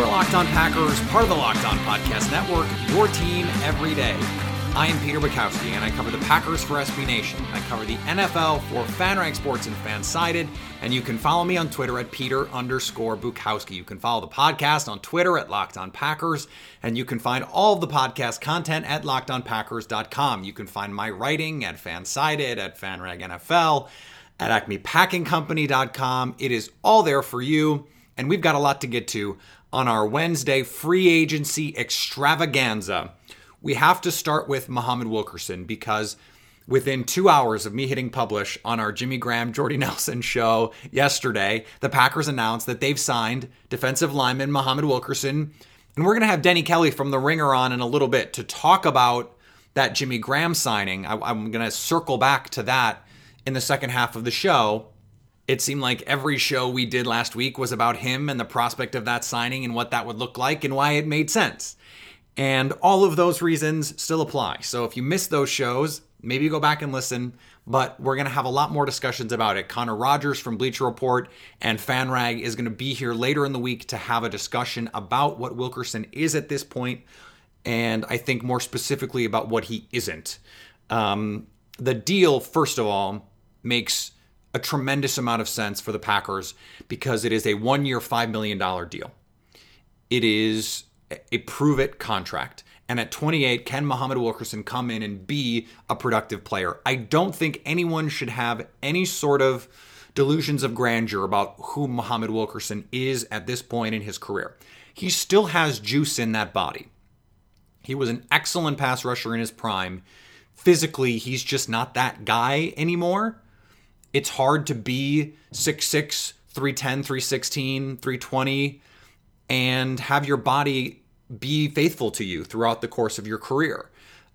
Are Locked On Packers, part of the Locked On Podcast Network, your team every day. I am Peter Bukowski, and I cover the Packers for SB Nation. I cover the NFL for FanRag Sports and FanSided, and you can follow me on Twitter at Peter underscore Bukowski. You can follow the podcast on Twitter at Locked On Packers, and you can find all of the podcast content at LockedOnPackers.com. You can find my writing at FanSided, at FanRag NFL, at AcmePackingCompany.com. It is all there for you, and we've got a lot to get to on our Wednesday free agency extravaganza. We have to start with Muhammad Wilkerson because within two hours of me hitting publish on our Jimmy Graham Jordy Nelson show yesterday, the Packers announced that they've signed defensive lineman Muhammad Wilkerson. And we're going to have Danny Kelly from The Ringer on in a little bit to talk about that Jimmy Graham signing. I, I'm going to circle back to that in the second half of the show. It seemed like every show we did last week was about him and the prospect of that signing and what that would look like and why it made sense. And all of those reasons still apply. So if you missed those shows, maybe go back and listen. But we're going to have a lot more discussions about it. Connor Rogers from Bleacher Report and FanRag is going to be here later in the week to have a discussion about what Wilkerson is at this point, and I think more specifically about what he isn't. Um, the deal, first of all, makes a tremendous amount of sense for the Packers because it is a one year, $5 million deal. It is a prove it contract. And at 28, can Muhammad Wilkerson come in and be a productive player? I don't think anyone should have any sort of delusions of grandeur about who Muhammad Wilkerson is at this point in his career. He still has juice in that body. He was an excellent pass rusher in his prime. Physically, he's just not that guy anymore. It's hard to be 6'6, 310, 316, 320 and have your body be faithful to you throughout the course of your career,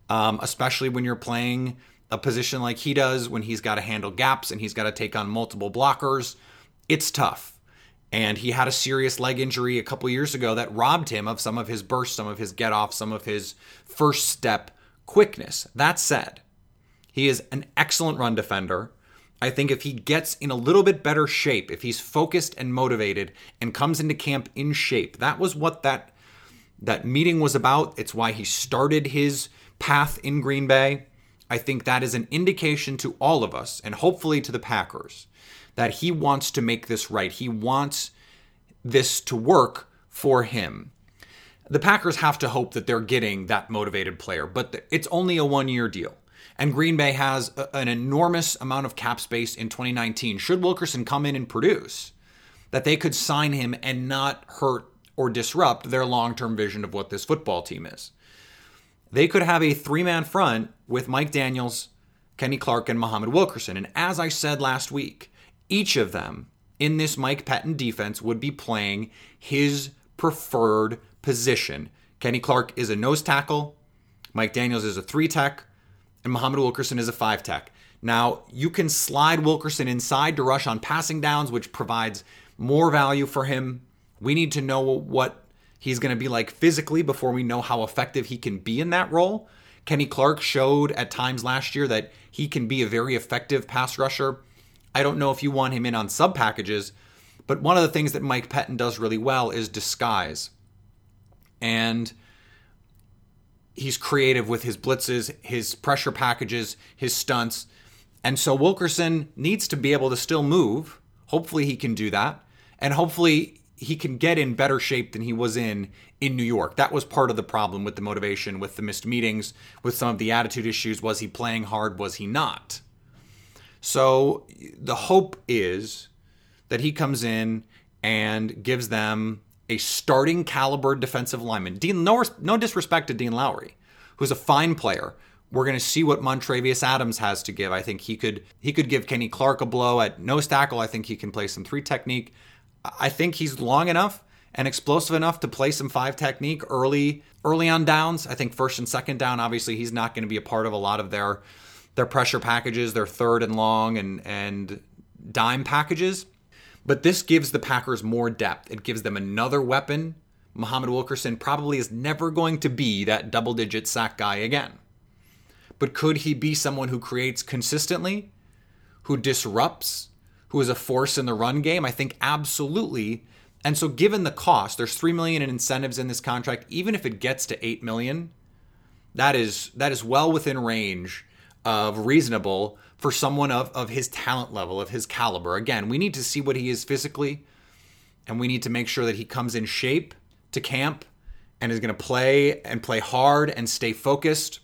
um, especially when you're playing a position like he does, when he's got to handle gaps and he's got to take on multiple blockers. It's tough. And he had a serious leg injury a couple years ago that robbed him of some of his burst, some of his get off, some of his first step quickness. That said, he is an excellent run defender. I think if he gets in a little bit better shape, if he's focused and motivated and comes into camp in shape, that was what that that meeting was about. It's why he started his path in Green Bay. I think that is an indication to all of us and hopefully to the Packers that he wants to make this right. He wants this to work for him. The Packers have to hope that they're getting that motivated player, but it's only a one year deal. And Green Bay has a, an enormous amount of cap space in 2019. Should Wilkerson come in and produce, that they could sign him and not hurt or disrupt their long term vision of what this football team is. They could have a three man front with Mike Daniels, Kenny Clark, and Muhammad Wilkerson. And as I said last week, each of them in this Mike Pettine defense would be playing his preferred position. Kenny Clark is a nose tackle, Mike Daniels is a three tech, and Muhammad Wilkerson is a five tech. Now, you can slide Wilkerson inside to rush on passing downs, which provides more value for him. We need to know what he's going to be like physically before we know how effective he can be in that role. Kenny Clark showed at times last year that he can be a very effective pass rusher. I don't know if you want him in on sub packages, but one of the things that Mike Pettine does really well is disguise. And he's creative with his blitzes, his pressure packages, his stunts. And so Wilkerson needs to be able to still move. Hopefully he can do that. And hopefully he can get in better shape than he was in in New York. That was part of the problem with the motivation, with the missed meetings, with some of the attitude issues. Was he playing hard? Was he not? So the hope is that he comes in and gives them a starting caliber defensive lineman. Dean, no, no disrespect to Dean Lowry, who's a fine player. We're going to see what Montravius Adams has to give. I think he could he could give Kenny Clark a blow at nose tackle. I think he can play some three technique. I think he's long enough and explosive enough to play some five technique early early on downs. I think first and second down, obviously, he's not going to be a part of a lot of their their pressure packages, their third and long and and dime packages. But this gives the Packers more depth. It gives them another weapon. Muhammad Wilkerson probably is never going to be that double digit sack guy again. But could he be someone who creates consistently, who disrupts, who is a force in the run game? I think absolutely. And so given the cost, there's 3 million in incentives in this contract, even if it gets to 8 million, that is that is well within range of reasonable for someone of, of his talent level, of his caliber. Again, we need to see what he is physically, and we need to make sure that he comes in shape to camp and is going to play and play hard and stay focused.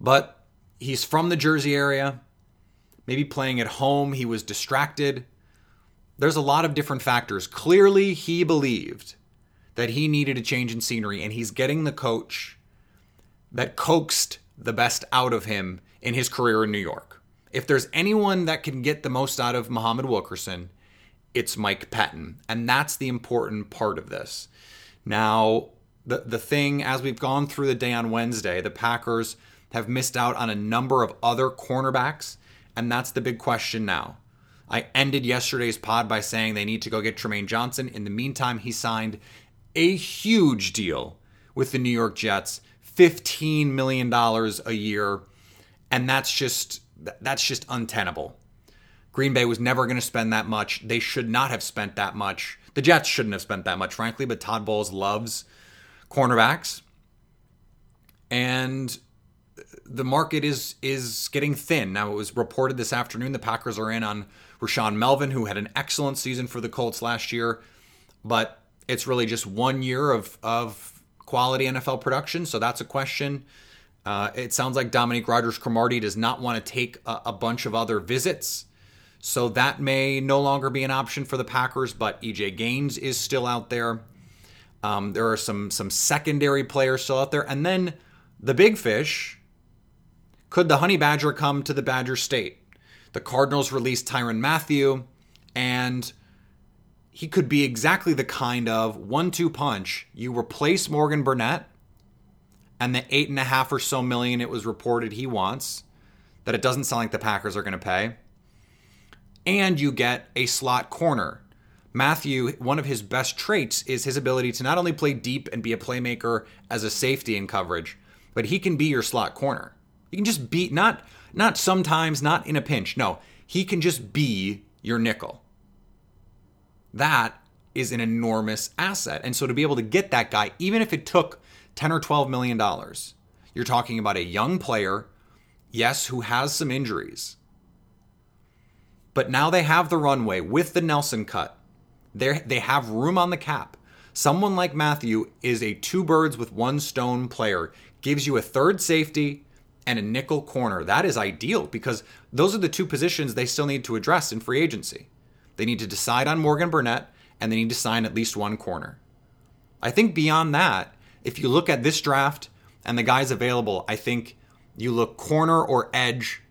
But he's from the Jersey area, maybe playing at home, he was distracted there's a lot of different factors. Clearly, he believed that he needed a change in scenery, and he's getting the coach that coaxed the best out of him in his career in New York. If there's anyone that can get the most out of Muhammad Wilkerson, it's Mike Pettine. And that's the important part of this. Now, the, the thing, as we've gone through the day on Wednesday, the Packers have missed out on a number of other cornerbacks. And that's the big question now. I ended yesterday's pod by saying they need to go get Trumaine Johnson. In the meantime, he signed a huge deal with the New York Jets, $15 million a year. And that's just that's just untenable. Green Bay was never going to spend that much. They should not have spent that much. The Jets shouldn't have spent that much, frankly, but Todd Bowles loves cornerbacks. And the market is is getting thin. Now it was reported this afternoon the Packers are in on Rashaan Melvin, who had an excellent season for the Colts last year, but it's really just one year of of quality NFL production, so that's a question. Uh, it sounds like Dominique Rodgers Cromartie does not want to take a, a bunch of other visits. So that may no longer be an option for the Packers, but EJ Gaines is still out there. Um, there are some some secondary players still out there, and then the big fish, could the Honey Badger come to the Badger State? The Cardinals released Tyrann Mathieu, and he could be exactly the kind of one two punch. You replace Morgan Burnett and the eight and a half or so million it was reported he wants, that it doesn't sound like the Packers are going to pay. And you get a slot corner. Mathieu, one of his best traits is his ability to not only play deep and be a playmaker as a safety in coverage, but he can be your slot corner. He can just be not not sometimes, not in a pinch. No, he can just be your nickel. That is an enormous asset. And so to be able to get that guy, even if it took 10 or 12 million dollars, you're talking about a young player, yes, who has some injuries. But now they have the runway with the Nelson cut. They they have room on the cap. Someone like Mathieu is a two birds with one stone player. Gives you a third safety and a nickel corner. That is ideal because those are the two positions they still need to address in free agency. They need to decide on Morgan Burnett and they need to sign at least one corner. I think beyond that, if you look at this draft and the guys available, I think you look corner or edge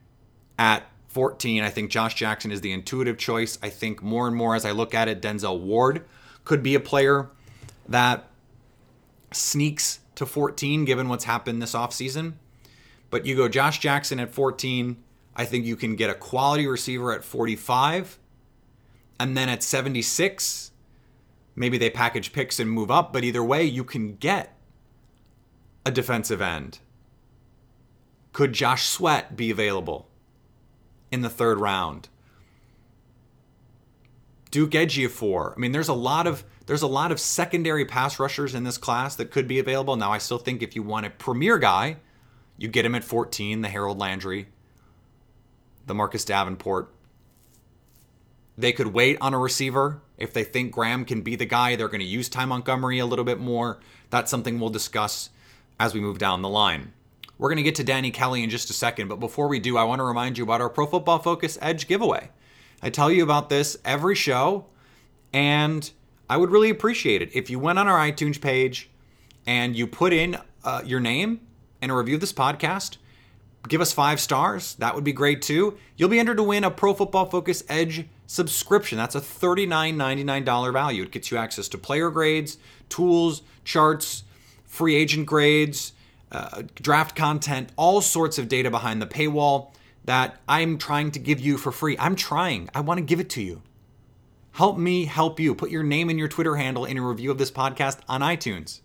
at 14. I think Josh Jackson is the intuitive choice. I think more and more as I look at it, Denzel Ward could be a player that sneaks to 14 given what's happened this offseason. But you go Josh Jackson at 14. I think you can get a quality receiver at 45. And then at 76, maybe they package picks and move up. But either way, you can get a defensive end. Could Josh Sweat be available in the third round? Duke Ejiofor. I mean, there's a lot of there's a lot of secondary pass rushers in this class that could be available. Now, I still think if you want a premier guy, you get him at 14, the Harold Landry. the Marcus Davenport. They could wait on a receiver if they think Graham can be the guy. They're going to use Ty Montgomery a little bit more. That's something we'll discuss as we move down the line. We're going to get to Danny Kelly in just a second, but before we do, I want to remind you about our Pro Football Focus Edge giveaway. I tell you about this every show, and I would really appreciate it if you went on our iTunes page and you put in uh, your name and a review of this podcast. Give us five stars. That would be great too. You'll be entered to win a Pro Football Focus Edge subscription. That's a $39.99 value. It gets you access to player grades, tools, charts, free agent grades, uh, draft content, all sorts of data behind the paywall that I'm trying to give you for free. I'm trying. I want to give it to you. Help me help you. Put your name and your Twitter handle in a review of this podcast on iTunes.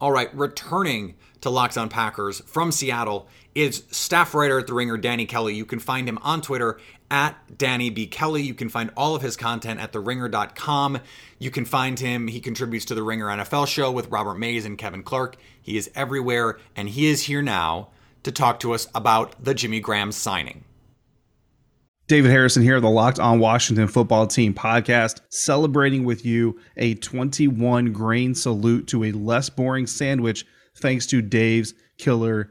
All right, returning to Locked On Packers from Seattle is staff writer at The Ringer, Danny Kelly. You can find him on Twitter at Danny B. Kelly. You can find all of his content at TheRinger.com. You can find him. He contributes to The Ringer NFL show with Robert Mays and Kevin Clark. He is everywhere, and he is here now to talk to us about the Jimmy Graham signing. David Harrison here, the Locked On Washington Football Team podcast, celebrating with you a 21 grain salute to a less boring sandwich thanks to Dave's Killer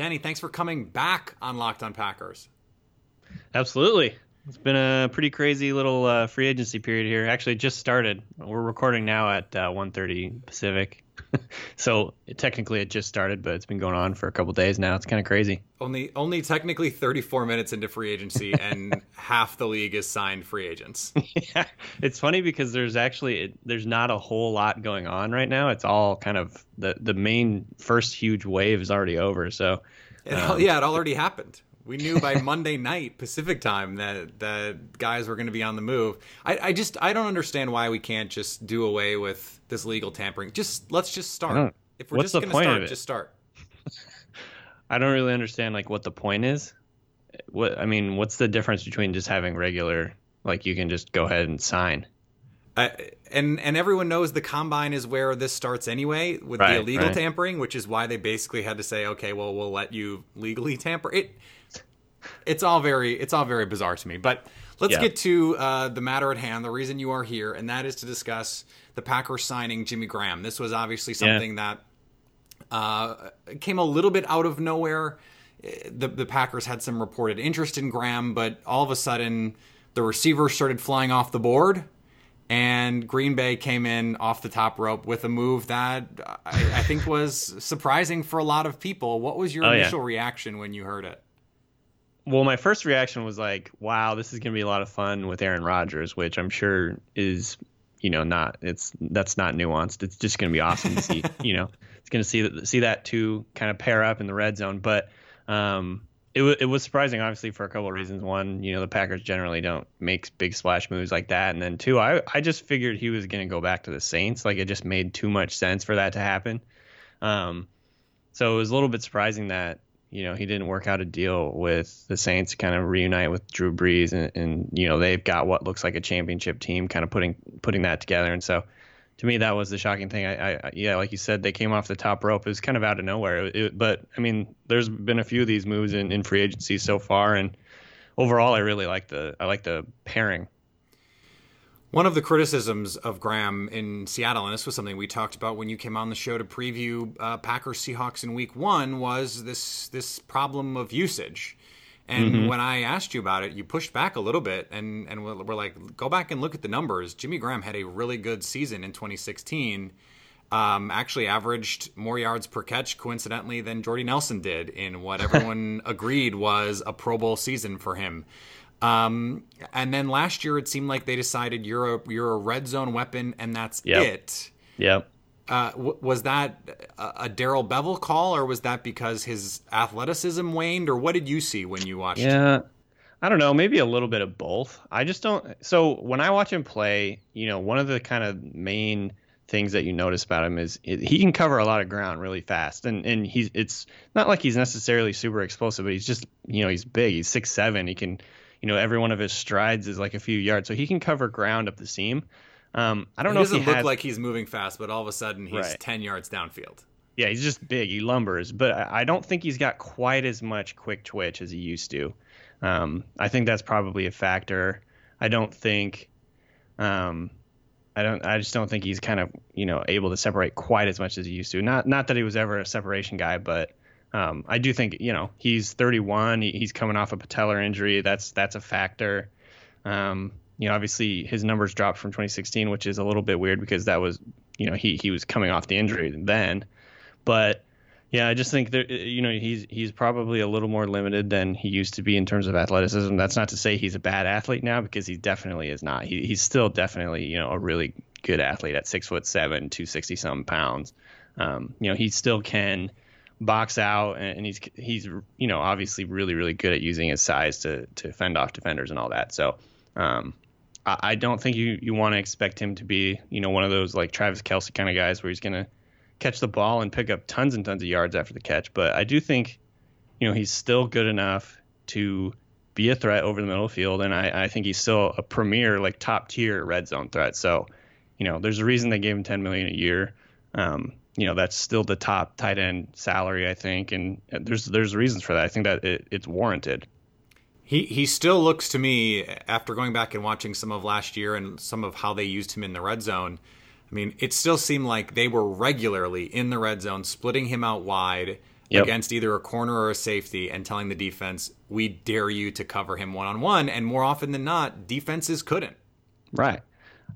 Danny, thanks for coming back on Locked on Packers. Absolutely. It's been a pretty crazy little uh, free agency period here. Actually, just started. We're recording now at uh, 1:30 Pacific. so it, technically it just started, but it's been going on for a couple days now. It's kind of crazy. Only only technically 34 minutes into free agency, and half the league is signed free agents. yeah, it's funny because there's actually it, there's not a whole lot going on right now. It's all kind of the the main first huge wave is already over. So it, um, yeah, it already happened. We knew by Monday night Pacific time that that guys were going to be on the move. I, I just I don't understand why we can't just do away with this legal tampering. Just let's just start. Hmm. If we're what's just going to start, just start. I don't really understand like what the point is. What I mean, what's the difference between just having regular like you can just go ahead and sign? And and everyone knows the combine is where this starts anyway with right, the illegal right. tampering, which is why they basically had to say, okay, well, we'll let you legally tamper it. It's all very it's all very bizarre to me, but let's Yeah. get to uh, the matter at hand. The reason you are here, and that is to discuss the Packers signing Jimmy Graham. This was obviously Yeah. something that uh, came a little bit out of nowhere. The, the Packers had some reported interest in Graham, but all of a sudden the receivers started flying off the board, and Green Bay came in off the top rope with a move that I, I think was surprising for a lot of people. What was your Oh, yeah. initial reaction when you heard it? well, my first reaction was like, "Wow, this is going to be a lot of fun with Aaron Rodgers," which I'm sure is, you know, not it's that's not nuanced. It's just going to be awesome to see. You know, it's going to see that see that two kind of pair up in the red zone. But um, it was it was surprising, obviously, for a couple of reasons. One, you know, the Packers generally don't make big splash moves like that, and then two, I I just figured he was going to go back to the Saints. Like it just made too much sense for that to happen. Um, so it was a little bit surprising that you know he didn't work out a deal with the Saints to kind of reunite with Drew Brees, and, and you know they've got what looks like a championship team, kind of putting putting that together, and so to me that was the shocking thing. I, I, yeah, like you said, they came off the top rope. It was kind of out of nowhere. It, but I mean, there's been a few of these moves in, in free agency so far, and overall, I really like the I like the pairing. One of the criticisms of Graham in Seattle, and this was something we talked about when you came on the show to preview uh, Packers Seahawks in Week One, was this this problem of usage. And mm-hmm. when I asked you about it, you pushed back a little bit, and and we're, like, go back and look at the numbers. Jimmy Graham had a really good season in 2016. Um, actually, averaged more yards per catch, coincidentally, than Jordy Nelson did in what everyone agreed was a Pro Bowl season for him. Um, and then last year, it seemed like they decided you're a you're a red zone weapon, and that's yep. it. Yep. Uh, w- was that a, a Darrell Bevell call, or was that because his athleticism waned, or what did you see when you watched? Yeah? I don't know, maybe a little bit of both. I just don't. So when I watch him play, you know, one of the kind of main things that you notice about him is he can cover a lot of ground really fast, and and he's it's not like he's necessarily super explosive, but he's just you know he's big, he's six seven, he can, you know, every one of his strides is like a few yards, so he can cover ground up the seam. Um, I don't know. he know. Doesn't if he look has... like he's moving fast, but all of a sudden he's right. ten yards downfield. Yeah, he's just big. He lumbers, but I don't think he's got quite as much quick twitch as he used to. Um, I think that's probably a factor. I don't think, um, I don't, I just don't think he's kind of you know able to separate quite as much as he used to. Not not that he was ever a separation guy, but um, I do think you know he's 31. He, he's coming off a patellar injury. That's that's a factor. Um, you know, obviously his numbers dropped from 2016, which is a little bit weird because that was, you know, he he was coming off the injury then. But yeah, I just think that you know he's he's probably a little more limited than he used to be in terms of athleticism. That's not to say he's a bad athlete now because he definitely is not. He, he's still definitely you know a really good athlete at six foot seven, two sixty some pounds. Um, you know, he still can box out and he's he's you know obviously really really good at using his size to to fend off defenders and all that. So um, I don't think you, you want to expect him to be, you know, one of those like Travis Kelce kind of guys where he's going to catch the ball and pick up tons and tons of yards after the catch. But I do think, you know, he's still good enough to be a threat over the middle of the field. And I, I think he's still a premier, like top tier red zone threat. So, you know, there's a reason they gave him 10 million a year. Um, you know, that's still the top tight end salary, I think. And there's, there's reasons for that. I think that it, it's warranted. He he still looks to me after going back and watching some of last year and some of how they used him in the red zone. I mean, it still seemed like they were regularly in the red zone, splitting him out wide yep. against either a corner or a safety, and telling the defense, "We dare you to cover him one on one." And more often than not, defenses couldn't. Right.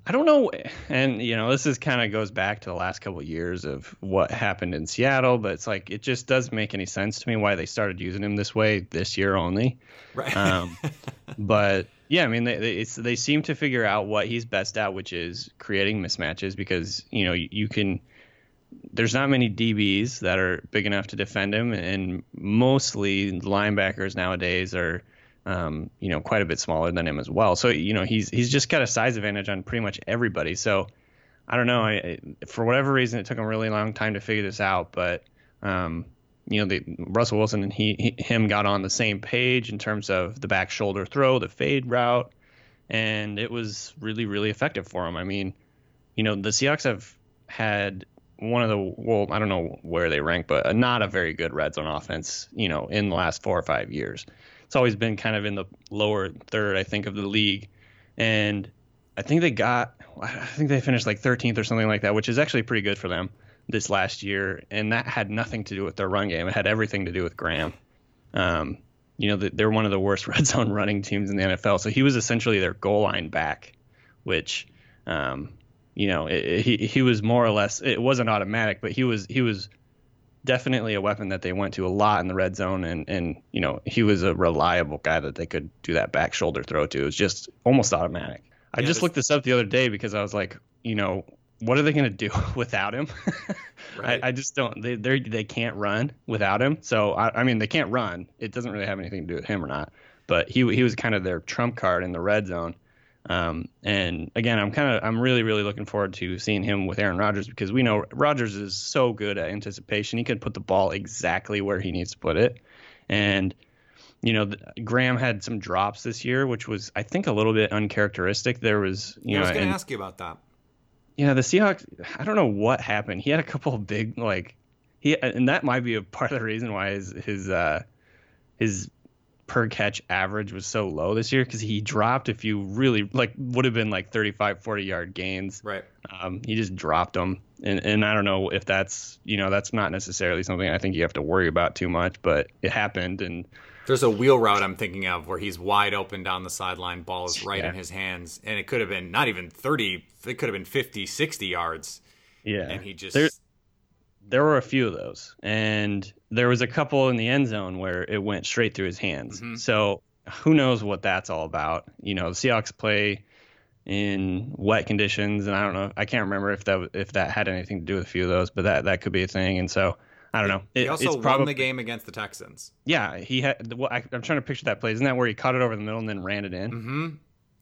I don't know, and you know, this is kind of goes back to the last couple of years of what happened in Seattle, but it's like it just doesn't make any sense to me why they started using him this way this year only. Right. Um, but yeah, I mean, they they, they seem to figure out what he's best at, which is creating mismatches because you know you, you can. There's not many DBs that are big enough to defend him, and mostly linebackers nowadays are um, you know, quite a bit smaller than him as well. So you know, he's he's just got a size advantage on pretty much everybody. So I don't know. I, for whatever reason, it took him a really long time to figure this out. But um, you know, the, Russell Wilson and he, he, him got on the same page in terms of the back shoulder throw, the fade route, and it was really really effective for him. I mean, you know, the Seahawks have had one of the well, I don't know where they rank, but not a very good red zone offense. You know, in the last four or five years it's always been kind of in the lower third, I think, of the league. And I think they got, I think they finished like 13th or something like that, which is actually pretty good for them this last year. And that had nothing to do with their run game. It had everything to do with Graham. Um, you know, they're one of the worst red zone running teams in the NFL. So he was essentially their goal line back, which, um, you know, it, it, he he was more or less. It wasn't automatic, but he was he was definitely a weapon that they went to a lot in the red zone, and and you know he was a reliable guy that they could do that back shoulder throw to. It was just almost automatic. I Yeah, just looked this up the other day because I was like, you know, what are they going to do without him? Right. I, I just don't. They they they can't run without him. So I, I mean, they can't run. It doesn't really have anything to do with him or not. But he he was kind of their trump card in the red zone. Um, and again, I'm kind of I'm really really looking forward to seeing him with Aaron Rodgers because we know Rodgers is so good at anticipation. He could put the ball exactly where he needs to put it, and you know Graham had some drops this year, which was I think a little bit uncharacteristic. There was you Yeah, I was going to ask you about that. yeah, the Seahawks. I don't know what happened. He had a couple of big like he, and that might be a part of the reason why his his uh his per catch average was so low this year because he dropped a few really like would have been like 35 40 yard gains Right. um, he just dropped them and, and i don't know if that's you know that's not necessarily something i think you have to worry about too much but it happened and There's a wheel route I'm thinking of where he's wide open down the sideline, ball is right Yeah. in his hands, and it could have been not even 30, it could have been 50, 60 yards, yeah and he just There- there were a few of those, and there was a couple in the end zone where it went straight through his hands. Mhm. So who knows what that's all about? You know, the Seahawks play in wet conditions, and I don't know. I can't remember if that if that had anything to do with a few of those, but that that could be a thing. And so I don't know. he also it's won the game against the Texans. yeah. He had. Well, I, I'm trying to picture that play. Isn't that where he caught it over the middle and then ran it in? Mm-hmm.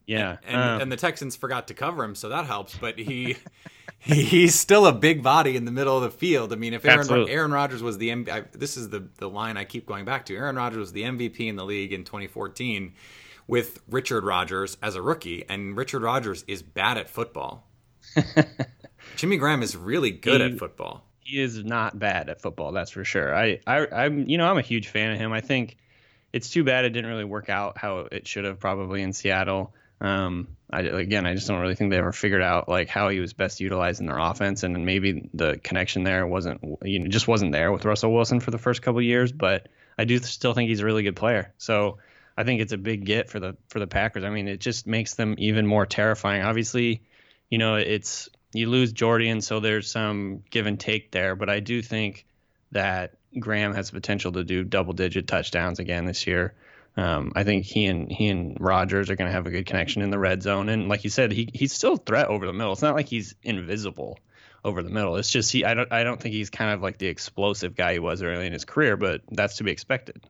Yeah. and um, and the Texans forgot to cover him, so that helps. But he, he he's still a big body in the middle of the field. I mean, if Aaron Absolutely. Aaron Rodgers was the M- I, this is the the line I keep going back to. Aaron Rodgers was the MVP in the league in 2014 with Richard Rodgers as a rookie, and Richard Rodgers is bad at football. Jimmy Graham is really good He- at football. he is not bad at football. That's for sure. I, I, I'm, you know, I'm a huge fan of him. I think it's too bad it didn't really work out how it should have probably in Seattle. Um, I, again, I just don't really think they ever figured out like how he was best utilized in their offense, and maybe the connection there wasn't, you know, just wasn't there with Russell Wilson for the first couple years. But I do still think he's a really good player. So I think it's a big get for the for the Packers. I mean, it just makes them even more terrifying. Obviously, you know, it's you lose Jordan, so there's some give and take there. But I do think that Graham has potential to do double digit touchdowns again this year. Um, I think he and he and Rodgers are going to have a good connection in the red zone, and like you said, he he's still a threat over the middle. It's not like he's invisible over the middle. It's just he I don't I don't think he's kind of like the explosive guy he was early in his career, but that's to be expected.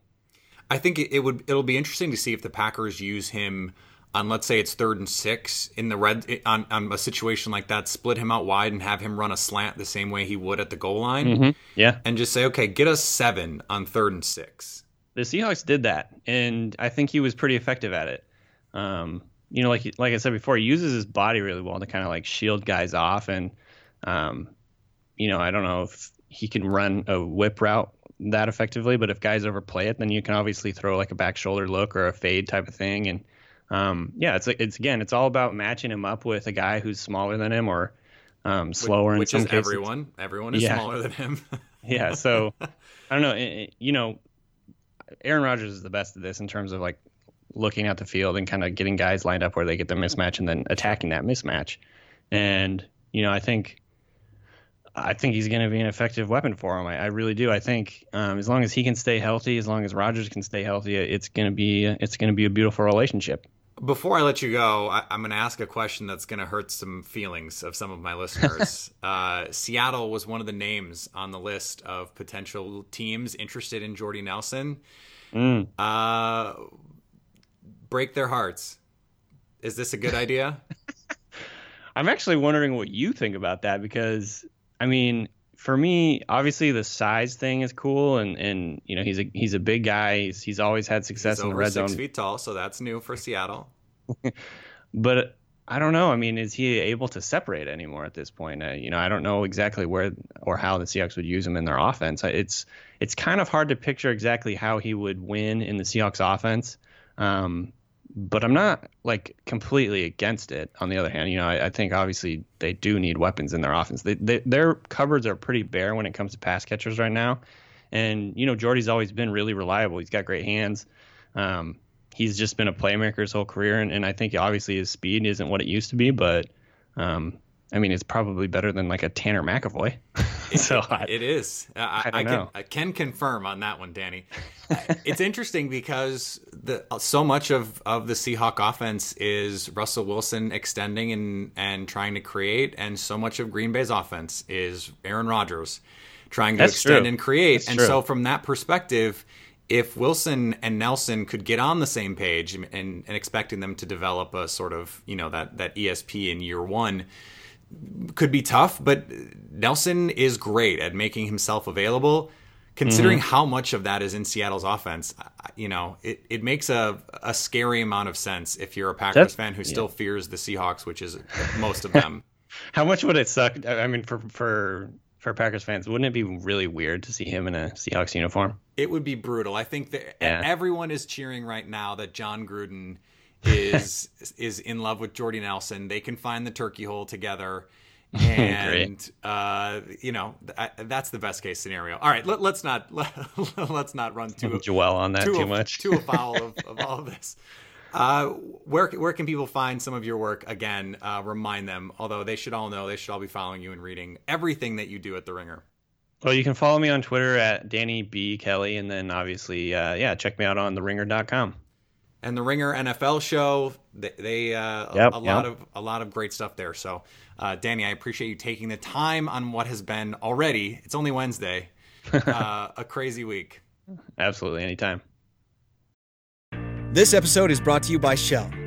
I think it, would it'll be interesting to see if the Packers use him on let's say it's third and six in the red on, on a situation like that, split him out wide and have him run a slant the same way he would at the goal line, Mhm. Yeah. and just say, okay, get us seven on third and six. The Seahawks did that, and I think he was pretty effective at it. Um, you know, like like I said before, he uses his body really well to kind of like shield guys off, and um, you know, I don't know if he can run a whip route that effectively, but if guys overplay it, then you can obviously throw like a back shoulder look or a fade type of thing, and um, yeah, it's it's again, it's all about matching him up with a guy who's smaller than him or um, slower which in some is cases. everyone. Everyone is Yeah. smaller than him. Yeah, so I don't know. it- it- you know, Aaron Rodgers is the best at this in terms of like looking at the field and kind of getting guys lined up where they get the mismatch and then attacking that mismatch. And you know, I think I think he's going to be an effective weapon for him. I, I really do. I think um, as long as he can stay healthy, as long as Rodgers can stay healthy, it's going to be it's going to be a beautiful relationship. Before I let you go, I, I'm going to ask a question that's going to hurt some feelings of some of my listeners. uh, Seattle was one of the names on the list of potential teams interested in Jordy Nelson. Mm. Uh, break their hearts. Is this a good idea? I'm actually wondering what you think about that because I mean, for me, obviously the size thing is cool, and and you know he's a he's a big guy. He's he's always had success He's in the red six zone. feet tall, so that's new for Seattle. But I don't know. I mean, is he able to separate anymore at this point? Uh, you know, I don't know exactly where or how the Seahawks would use him in their offense. It's it's kind of hard to picture exactly how he would win in the Seahawks offense. Um, but I'm not like completely against it. On the other hand, you know, I, I think obviously they do need weapons in their offense. They, they, their cupboards are pretty bare when it comes to pass catchers right now. And you know, Jordy's always been really reliable. He's got great hands. Um, he's just been a playmaker his whole career, and, and I think obviously his speed isn't what it used to be, but um, I mean, it's probably better than like a Tanner McEvoy. so I, it is. Uh, I, I don't can. I can confirm on that one, Danny. it's interesting because the so much of, of the Seahawk offense is Russell Wilson extending and and trying to create, and so much of Green Bay's offense is Aaron Rodgers trying to That's extend true. and create. That's and true. so, from that perspective, if Wilson and Nelson could get on the same page and, and, and expecting them to develop a sort of you know that that ESP in year one could be tough, but Nelson is great at making himself available. Considering Mm-hmm. how much of that is in Seattle's offense, you know, it, it makes a, a scary amount of sense if you're a Packers That's- fan who still fears the Seahawks, which is most of them. how much would it suck? I mean, for for for Packers fans, wouldn't it be really weird to see him in a Seahawks uniform? It would be brutal. I think that Yeah. everyone is cheering right now that Jon Gruden is is in love with Jordy Nelson. They can find the turkey hole together, and uh, you know th- that's the best case scenario. All right, let, let's not let, us not run too Dwell on that too a- much. too afoul of, of all of this. Uh, where where can people find some of your work? Again, uh, remind them. Although they should all know, they should all be following you and reading everything that you do at the Ringer. Well, you can follow me on Twitter at Danny B Kelly, and then obviously, uh, yeah, check me out on the TheRinger.com. and the Ringer NFL show. They, they uh, Yep, a, a lot of a lot of great stuff there. So, uh, Danny, I appreciate you taking the time on what has been already. It's only Wednesday, uh, a crazy week. Absolutely, anytime. This episode is brought to you by Shell.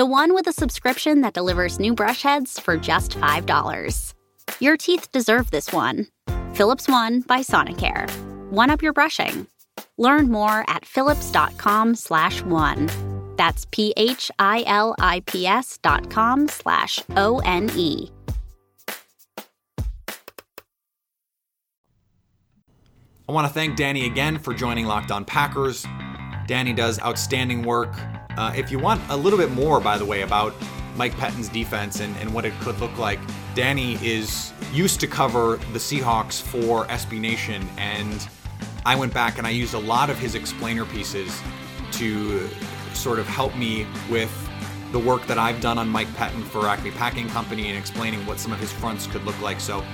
The one with a subscription that delivers new brush heads for just $5. Your teeth deserve this one. Philips One by Sonicare. One up your brushing. Learn more at philips.com slash one. That's P-H-I-L-I-P-S dot com slash O-N-E. I want to thank Danny again for joining Locked On Packers. Danny does outstanding work. Uh, if you want a little bit more, by the way, about Mike Pettine's defense and, and what it could look like, Danny is used to cover the Seahawks for SB Nation, and I went back and I used a lot of his explainer pieces to sort of help me with the work that I've done on Mike Pettin for Acme Packing Company and explaining what some of his fronts could look like. So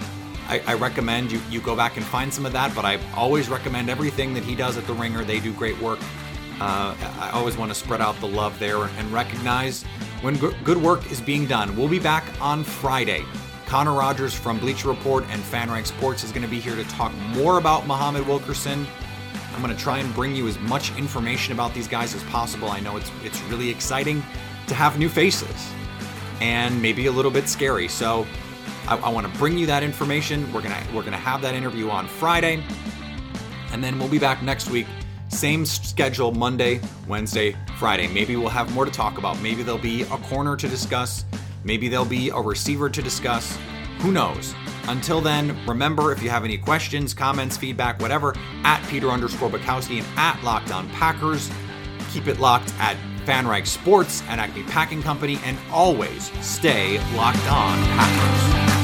I, I recommend you, you go back and find some of that, but I always recommend everything that he does at The Ringer. They do great work. Uh, I always want to spread out the love there and recognize when go- good work is being done. We'll be back on Friday. Connor Rogers from Bleacher Report and FanRag Sports is going to be here to talk more about Muhammad Wilkerson. I'm going to try and bring you as much information about these guys as possible. I know it's it's really exciting to have new faces and maybe a little bit scary. So I, I want to bring you that information. We're gonna we're gonna have that interview on Friday, and then we'll be back next week. Same schedule: Monday, Wednesday, Friday. Maybe we'll have more to talk about. Maybe there'll be a corner to discuss. Maybe there'll be a receiver to discuss. Who knows? Until then, remember if you have any questions, comments, feedback, whatever, at Peter underscore Bukowski and at Locked On Packers. Keep it locked at FanRag Sports and Acme Packing Company, and always stay locked on Packers.